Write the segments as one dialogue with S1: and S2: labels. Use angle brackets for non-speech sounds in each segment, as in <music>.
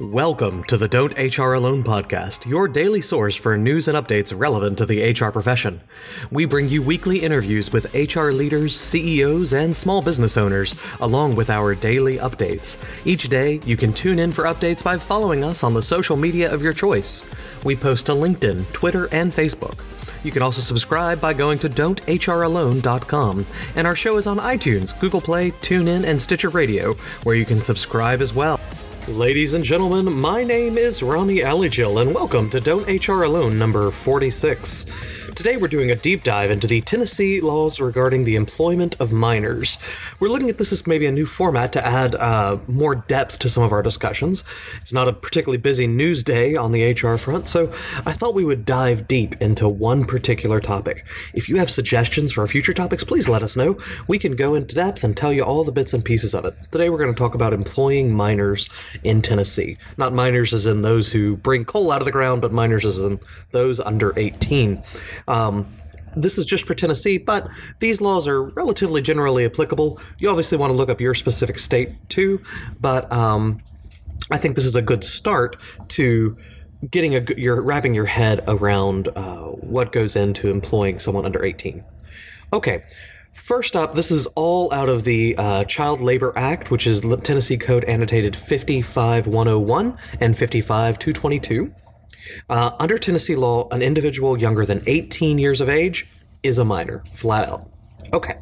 S1: Welcome to the Don't HR Alone podcast, your daily source for news and updates relevant to the HR profession. We bring you weekly interviews with HR leaders, CEOs, and small business owners, along with our daily updates. Each day, you can tune in for updates by following us on the social media of your choice. We post to LinkedIn, Twitter, and Facebook. You can also subscribe by going to don'thralone.com. And our show is on iTunes, Google Play, TuneIn, and Stitcher Radio, where you can subscribe as well. Ladies and gentlemen, my name is Rami Alijil, and welcome to Don't HR Alone number 46. Today we're doing a deep dive into the Tennessee laws regarding the employment of minors. We're looking at this as maybe a new format to add uh, more depth to some of our discussions. It's not a particularly busy news day on the HR front, so I thought we would dive deep into one particular topic. If you have suggestions for future topics, please let us know. We can go into depth and tell you all the bits and pieces of it. Today we're going to talk about employing minors in Tennessee. Not minors as in those who bring coal out of the ground, but minors as in those under 18. Um, this is just for Tennessee, but these laws are relatively generally applicable. You obviously want to look up your specific state too, but um, I think this is a good start to getting a you're wrapping your head around uh, what goes into employing someone under 18. Okay. First up, this is all out of the uh, Child Labor Act, which is Tennessee Code annotated 55101 and 55222. Uh, under Tennessee law, an individual younger than 18 years of age is a minor, flat out. Okay.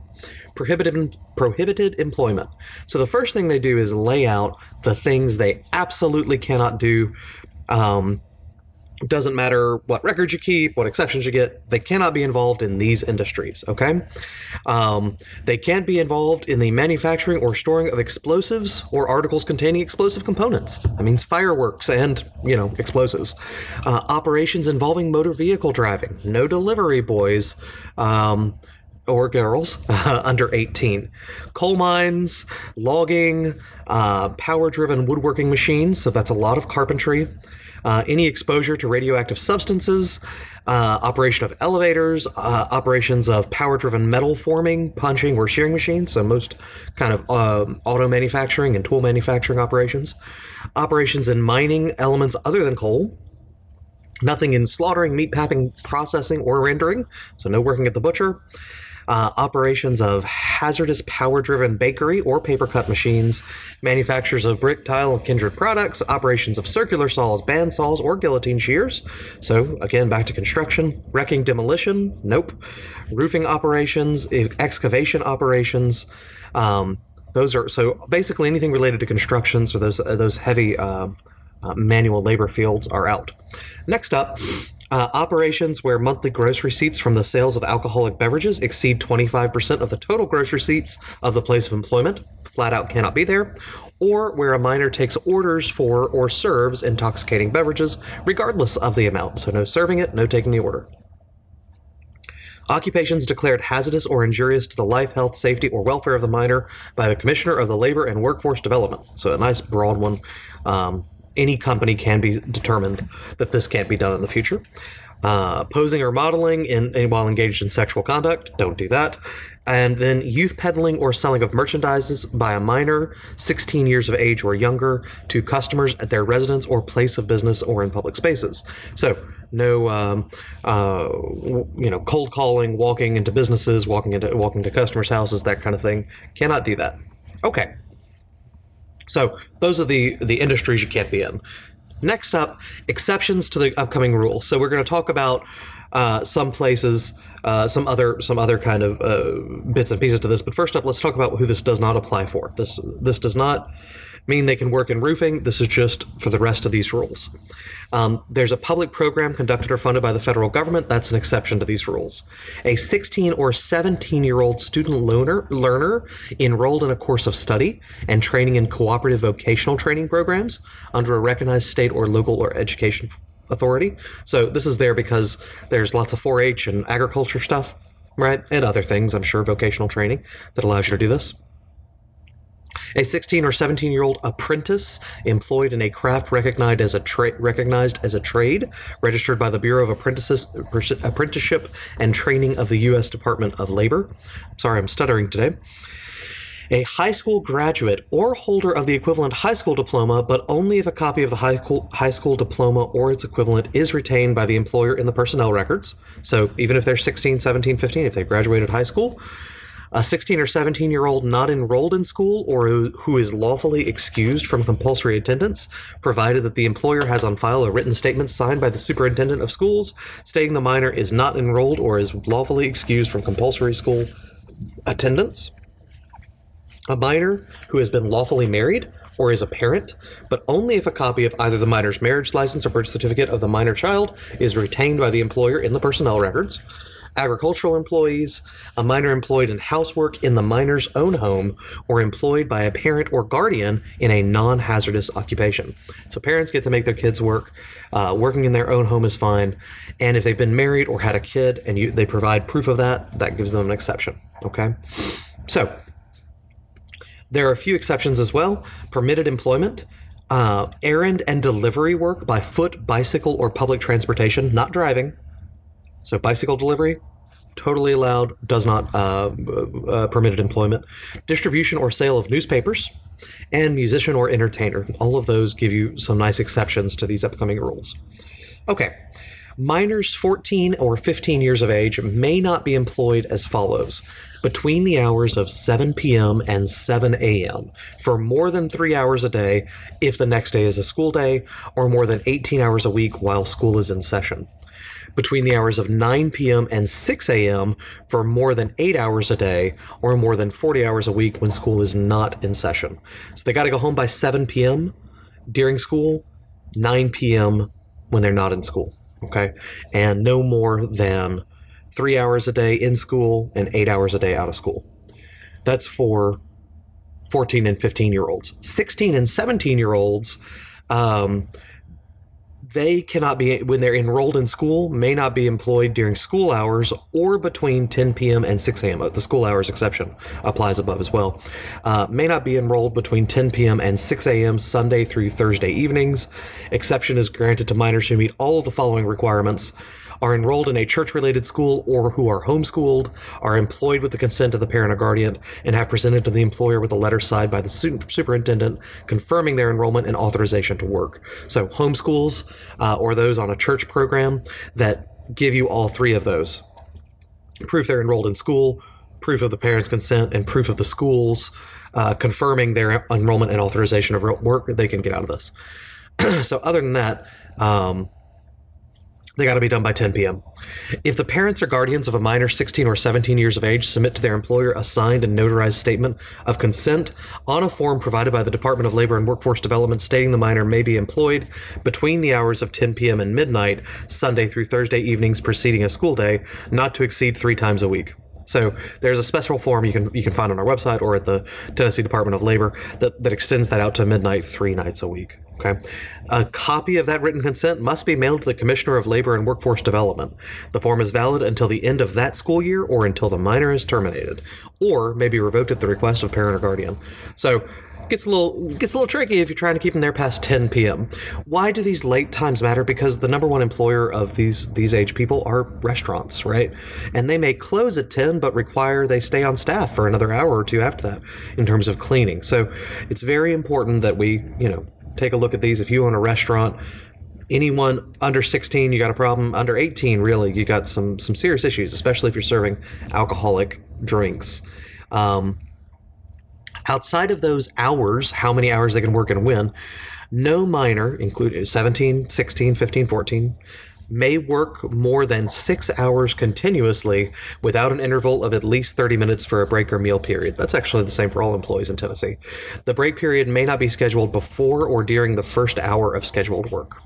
S1: Prohibited, prohibited employment. So the first thing they do is lay out the things they absolutely cannot do um, doesn't matter what records you keep, what exceptions you get, they cannot be involved in these industries, okay? Um, they can't be involved in the manufacturing or storing of explosives or articles containing explosive components. That means fireworks and, you know, explosives. Uh, operations involving motor vehicle driving, no delivery boys. Um, or girls uh, <laughs> under 18. Coal mines, logging, uh, power driven woodworking machines, so that's a lot of carpentry, uh, any exposure to radioactive substances, uh, operation of elevators, uh, operations of power driven metal forming, punching, or shearing machines, so most kind of um, auto manufacturing and tool manufacturing operations, operations in mining elements other than coal. Nothing in slaughtering, meat packing, processing, or rendering, so no working at the butcher uh, operations of hazardous power driven bakery or paper cut machines, manufacturers of brick, tile, and kindred products, operations of circular saws, band saws, or guillotine shears. So, again, back to construction, wrecking, demolition, nope. Roofing operations, excavation operations. Um, those are so basically anything related to construction, so those, those heavy uh, uh, manual labor fields are out. Next up, uh, operations where monthly gross receipts from the sales of alcoholic beverages exceed 25% of the total gross receipts of the place of employment, flat out cannot be there, or where a minor takes orders for or serves intoxicating beverages, regardless of the amount. So, no serving it, no taking the order. Occupations declared hazardous or injurious to the life, health, safety, or welfare of the minor by the Commissioner of the Labor and Workforce Development. So, a nice broad one. Um, any company can be determined that this can't be done in the future. Uh, posing or modeling in, in, while engaged in sexual conduct, don't do that. And then youth peddling or selling of merchandises by a minor, 16 years of age or younger, to customers at their residence or place of business or in public spaces. So, no, um, uh, you know, cold calling, walking into businesses, walking into walking to customers' houses, that kind of thing. Cannot do that. Okay. So those are the the industries you can't be in. Next up, exceptions to the upcoming rule. So we're going to talk about uh, some places, uh, some other some other kind of uh, bits and pieces to this. But first up, let's talk about who this does not apply for. This this does not mean they can work in roofing. This is just for the rest of these rules. Um, there's a public program conducted or funded by the federal government. That's an exception to these rules. A 16 or 17 year old student learner, learner enrolled in a course of study and training in cooperative vocational training programs under a recognized state or local or education authority. So this is there because there's lots of 4 H and agriculture stuff, right? And other things, I'm sure, vocational training that allows you to do this. A 16 or 17 year old apprentice employed in a craft recognized as a tra- recognized as a trade, registered by the Bureau of Apprentices, Apprenticeship and Training of the U.S. Department of Labor. Sorry, I'm stuttering today. A high school graduate or holder of the equivalent high school diploma, but only if a copy of the high school, high school diploma or its equivalent is retained by the employer in the personnel records. So even if they're 16, 17, 15, if they graduated high school, a 16 or 17 year old not enrolled in school or who is lawfully excused from compulsory attendance, provided that the employer has on file a written statement signed by the superintendent of schools stating the minor is not enrolled or is lawfully excused from compulsory school attendance. A minor who has been lawfully married or is a parent, but only if a copy of either the minor's marriage license or birth certificate of the minor child is retained by the employer in the personnel records agricultural employees, a minor employed in housework in the minor's own home, or employed by a parent or guardian in a non hazardous occupation. So parents get to make their kids work. Uh, working in their own home is fine. And if they've been married or had a kid and you, they provide proof of that, that gives them an exception. Okay? So, there are a few exceptions as well. Permitted employment. Uh, errand and delivery work by foot, bicycle, or public transportation, not driving, so bicycle delivery, totally allowed, does not uh, uh, permitted employment. Distribution or sale of newspapers, and musician or entertainer. All of those give you some nice exceptions to these upcoming rules. Okay. Minors 14 or 15 years of age may not be employed as follows between the hours of 7 p.m. and 7 a.m. for more than three hours a day if the next day is a school day, or more than 18 hours a week while school is in session between the hours of 9 p.m. and 6 a.m. for more than eight hours a day or more than 40 hours a week when school is not in session. So they got to go home by 7 p.m. during school, 9 p.m. when they're not in school. Okay. And no more than three hours a day in school and eight hours a day out of school. That's for 14 and 15 year olds. 16 and 17 year olds, um, they cannot be when they're enrolled in school may not be employed during school hours or between 10 p.m. and 6 a.m. The school hours exception applies above as well. Uh, may not be enrolled between 10 p.m. and 6 a.m. Sunday through Thursday evenings. Exception is granted to minors who meet all of the following requirements are enrolled in a church related school or who are homeschooled, are employed with the consent of the parent or guardian, and have presented to the employer with a letter signed by the superintendent confirming their enrollment and authorization to work. So, homeschools uh, or those on a church program that give you all three of those proof they're enrolled in school, proof of the parent's consent, and proof of the school's uh, confirming their enrollment and authorization of work, they can get out of this. <clears throat> so, other than that, um, they got to be done by 10 p.m. If the parents or guardians of a minor 16 or 17 years of age submit to their employer a signed and notarized statement of consent on a form provided by the Department of Labor and Workforce Development stating the minor may be employed between the hours of 10 p.m. and midnight, Sunday through Thursday evenings preceding a school day, not to exceed three times a week. So there's a special form you can you can find on our website or at the Tennessee Department of Labor that, that extends that out to midnight three nights a week. Okay. A copy of that written consent must be mailed to the Commissioner of Labor and Workforce Development. The form is valid until the end of that school year or until the minor is terminated, or may be revoked at the request of parent or guardian. So gets a little gets a little tricky if you're trying to keep them there past 10 p.m. Why do these late times matter? Because the number one employer of these these age people are restaurants, right? And they may close at 10, but require they stay on staff for another hour or two after that in terms of cleaning. So it's very important that we, you know, take a look at these. If you own a restaurant, anyone under 16 you got a problem under 18 really you got some some serious issues especially if you're serving alcoholic drinks um, Outside of those hours, how many hours they can work and when, no minor, including 17, 16, 15, 14, may work more than six hours continuously without an interval of at least 30 minutes for a break or meal period. That's actually the same for all employees in Tennessee. The break period may not be scheduled before or during the first hour of scheduled work.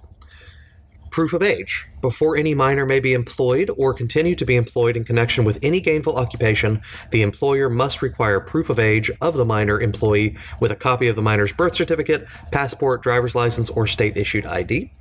S1: Proof of age. Before any minor may be employed or continue to be employed in connection with any gainful occupation, the employer must require proof of age of the minor employee with a copy of the minor's birth certificate, passport, driver's license, or state issued ID.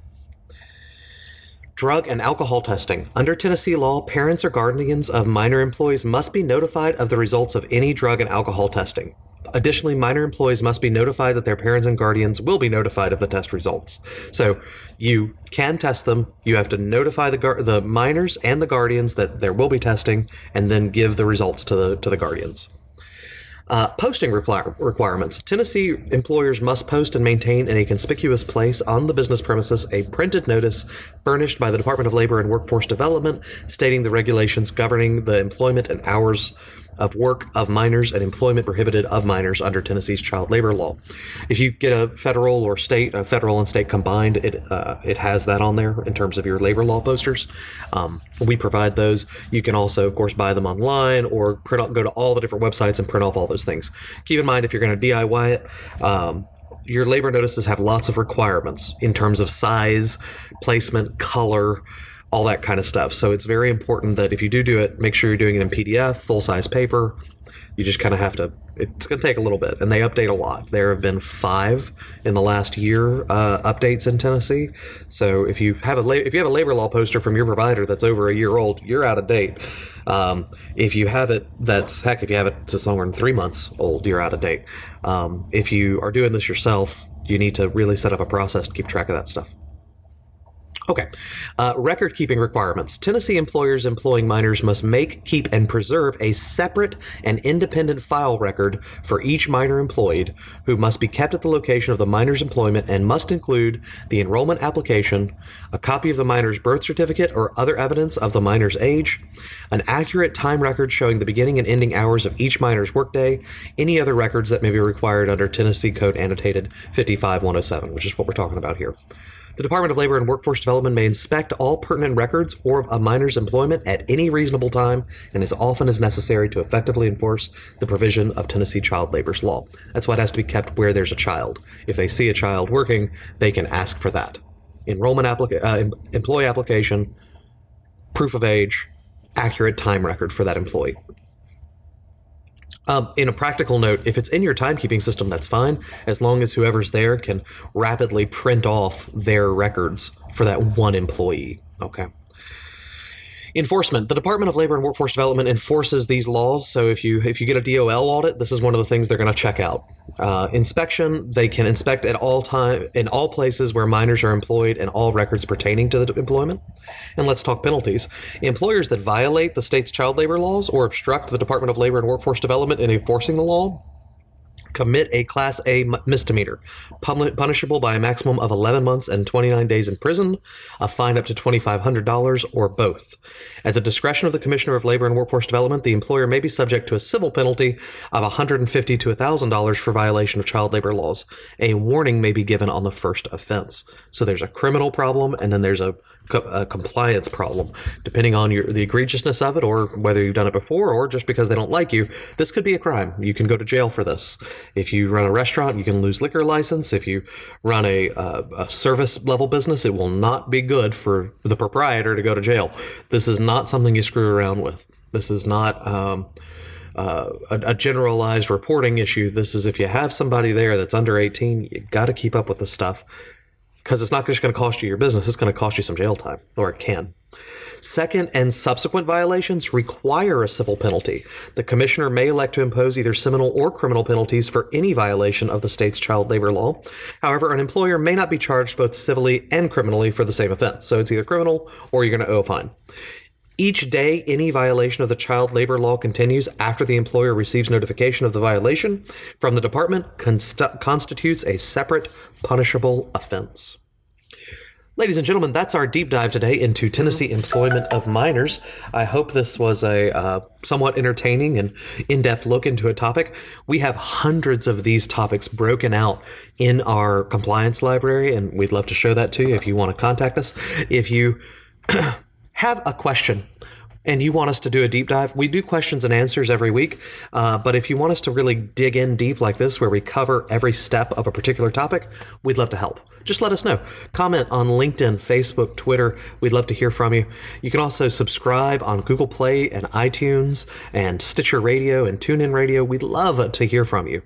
S1: Drug and alcohol testing. Under Tennessee law, parents or guardians of minor employees must be notified of the results of any drug and alcohol testing. Additionally, minor employees must be notified that their parents and guardians will be notified of the test results. So you can test them. You have to notify the gar- the minors and the guardians that there will be testing, and then give the results to the to the guardians. Uh, posting requirements. Tennessee employers must post and maintain in a conspicuous place on the business premises a printed notice furnished by the Department of Labor and Workforce Development stating the regulations governing the employment and hours of work of minors and employment prohibited of minors under Tennessee's child labor law. If you get a federal or state, a federal and state combined, it uh, it has that on there in terms of your labor law posters. Um, we provide those. You can also, of course, buy them online or print out, go to all the different websites and print off all those things. Keep in mind if you're going to DIY it. Um, your labor notices have lots of requirements in terms of size, placement, color, all that kind of stuff. So it's very important that if you do do it, make sure you're doing it in PDF, full size paper. You just kind of have to. It's going to take a little bit, and they update a lot. There have been five in the last year uh, updates in Tennessee. So if you have a la- if you have a labor law poster from your provider that's over a year old, you're out of date. Um, if you have it, that's heck. If you have it to than three months old, you're out of date. Um, if you are doing this yourself, you need to really set up a process to keep track of that stuff. Okay. Uh, record keeping requirements. Tennessee employers employing minors must make, keep, and preserve a separate and independent file record for each minor employed, who must be kept at the location of the minor's employment and must include the enrollment application, a copy of the minor's birth certificate or other evidence of the minor's age, an accurate time record showing the beginning and ending hours of each minor's workday, any other records that may be required under Tennessee Code Annotated 55107, which is what we're talking about here. The Department of Labor and Workforce Development may inspect all pertinent records or a minor's employment at any reasonable time and as often as necessary to effectively enforce the provision of Tennessee child labor's law. That's why it has to be kept where there's a child. If they see a child working, they can ask for that. Enrollment applica- uh, employee application, proof of age, accurate time record for that employee. Um, in a practical note, if it's in your timekeeping system, that's fine, as long as whoever's there can rapidly print off their records for that one employee. Okay. Enforcement. The Department of Labor and Workforce Development enforces these laws. So if you if you get a DOL audit, this is one of the things they're going to check out. Uh, inspection. They can inspect at all time in all places where minors are employed and all records pertaining to the employment. And let's talk penalties. Employers that violate the state's child labor laws or obstruct the Department of Labor and Workforce Development in enforcing the law commit a Class A misdemeanor, punishable by a maximum of 11 months and 29 days in prison, a fine up to $2,500, or both. At the discretion of the Commissioner of Labor and Workforce Development, the employer may be subject to a civil penalty of 150 to $1,000 for violation of child labor laws. A warning may be given on the first offense. So there's a criminal problem, and then there's a a compliance problem, depending on your the egregiousness of it, or whether you've done it before, or just because they don't like you. This could be a crime. You can go to jail for this. If you run a restaurant, you can lose liquor license. If you run a, a, a service level business, it will not be good for the proprietor to go to jail. This is not something you screw around with. This is not. Um, uh, a, a, generalized reporting issue. This is if you have somebody there that's under 18, you got to keep up with the stuff because it's not just going to cost you your business, it's going to cost you some jail time, or it can. Second and subsequent violations require a civil penalty. The commissioner may elect to impose either civil or criminal penalties for any violation of the state's child labor law. However, an employer may not be charged both civilly and criminally for the same offense, so it's either criminal or you're going to owe a fine. Each day any violation of the child labor law continues after the employer receives notification of the violation from the department const- constitutes a separate punishable offense. Ladies and gentlemen, that's our deep dive today into Tennessee employment of minors. I hope this was a uh, somewhat entertaining and in depth look into a topic. We have hundreds of these topics broken out in our compliance library, and we'd love to show that to you if you want to contact us. If you <clears throat> have a question and you want us to do a deep dive, we do questions and answers every week. Uh, but if you want us to really dig in deep like this, where we cover every step of a particular topic, we'd love to help. Just let us know. Comment on LinkedIn, Facebook, Twitter. We'd love to hear from you. You can also subscribe on Google Play and iTunes and Stitcher Radio and TuneIn Radio. We'd love to hear from you.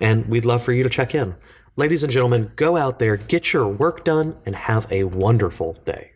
S1: And we'd love for you to check in. Ladies and gentlemen, go out there, get your work done, and have a wonderful day.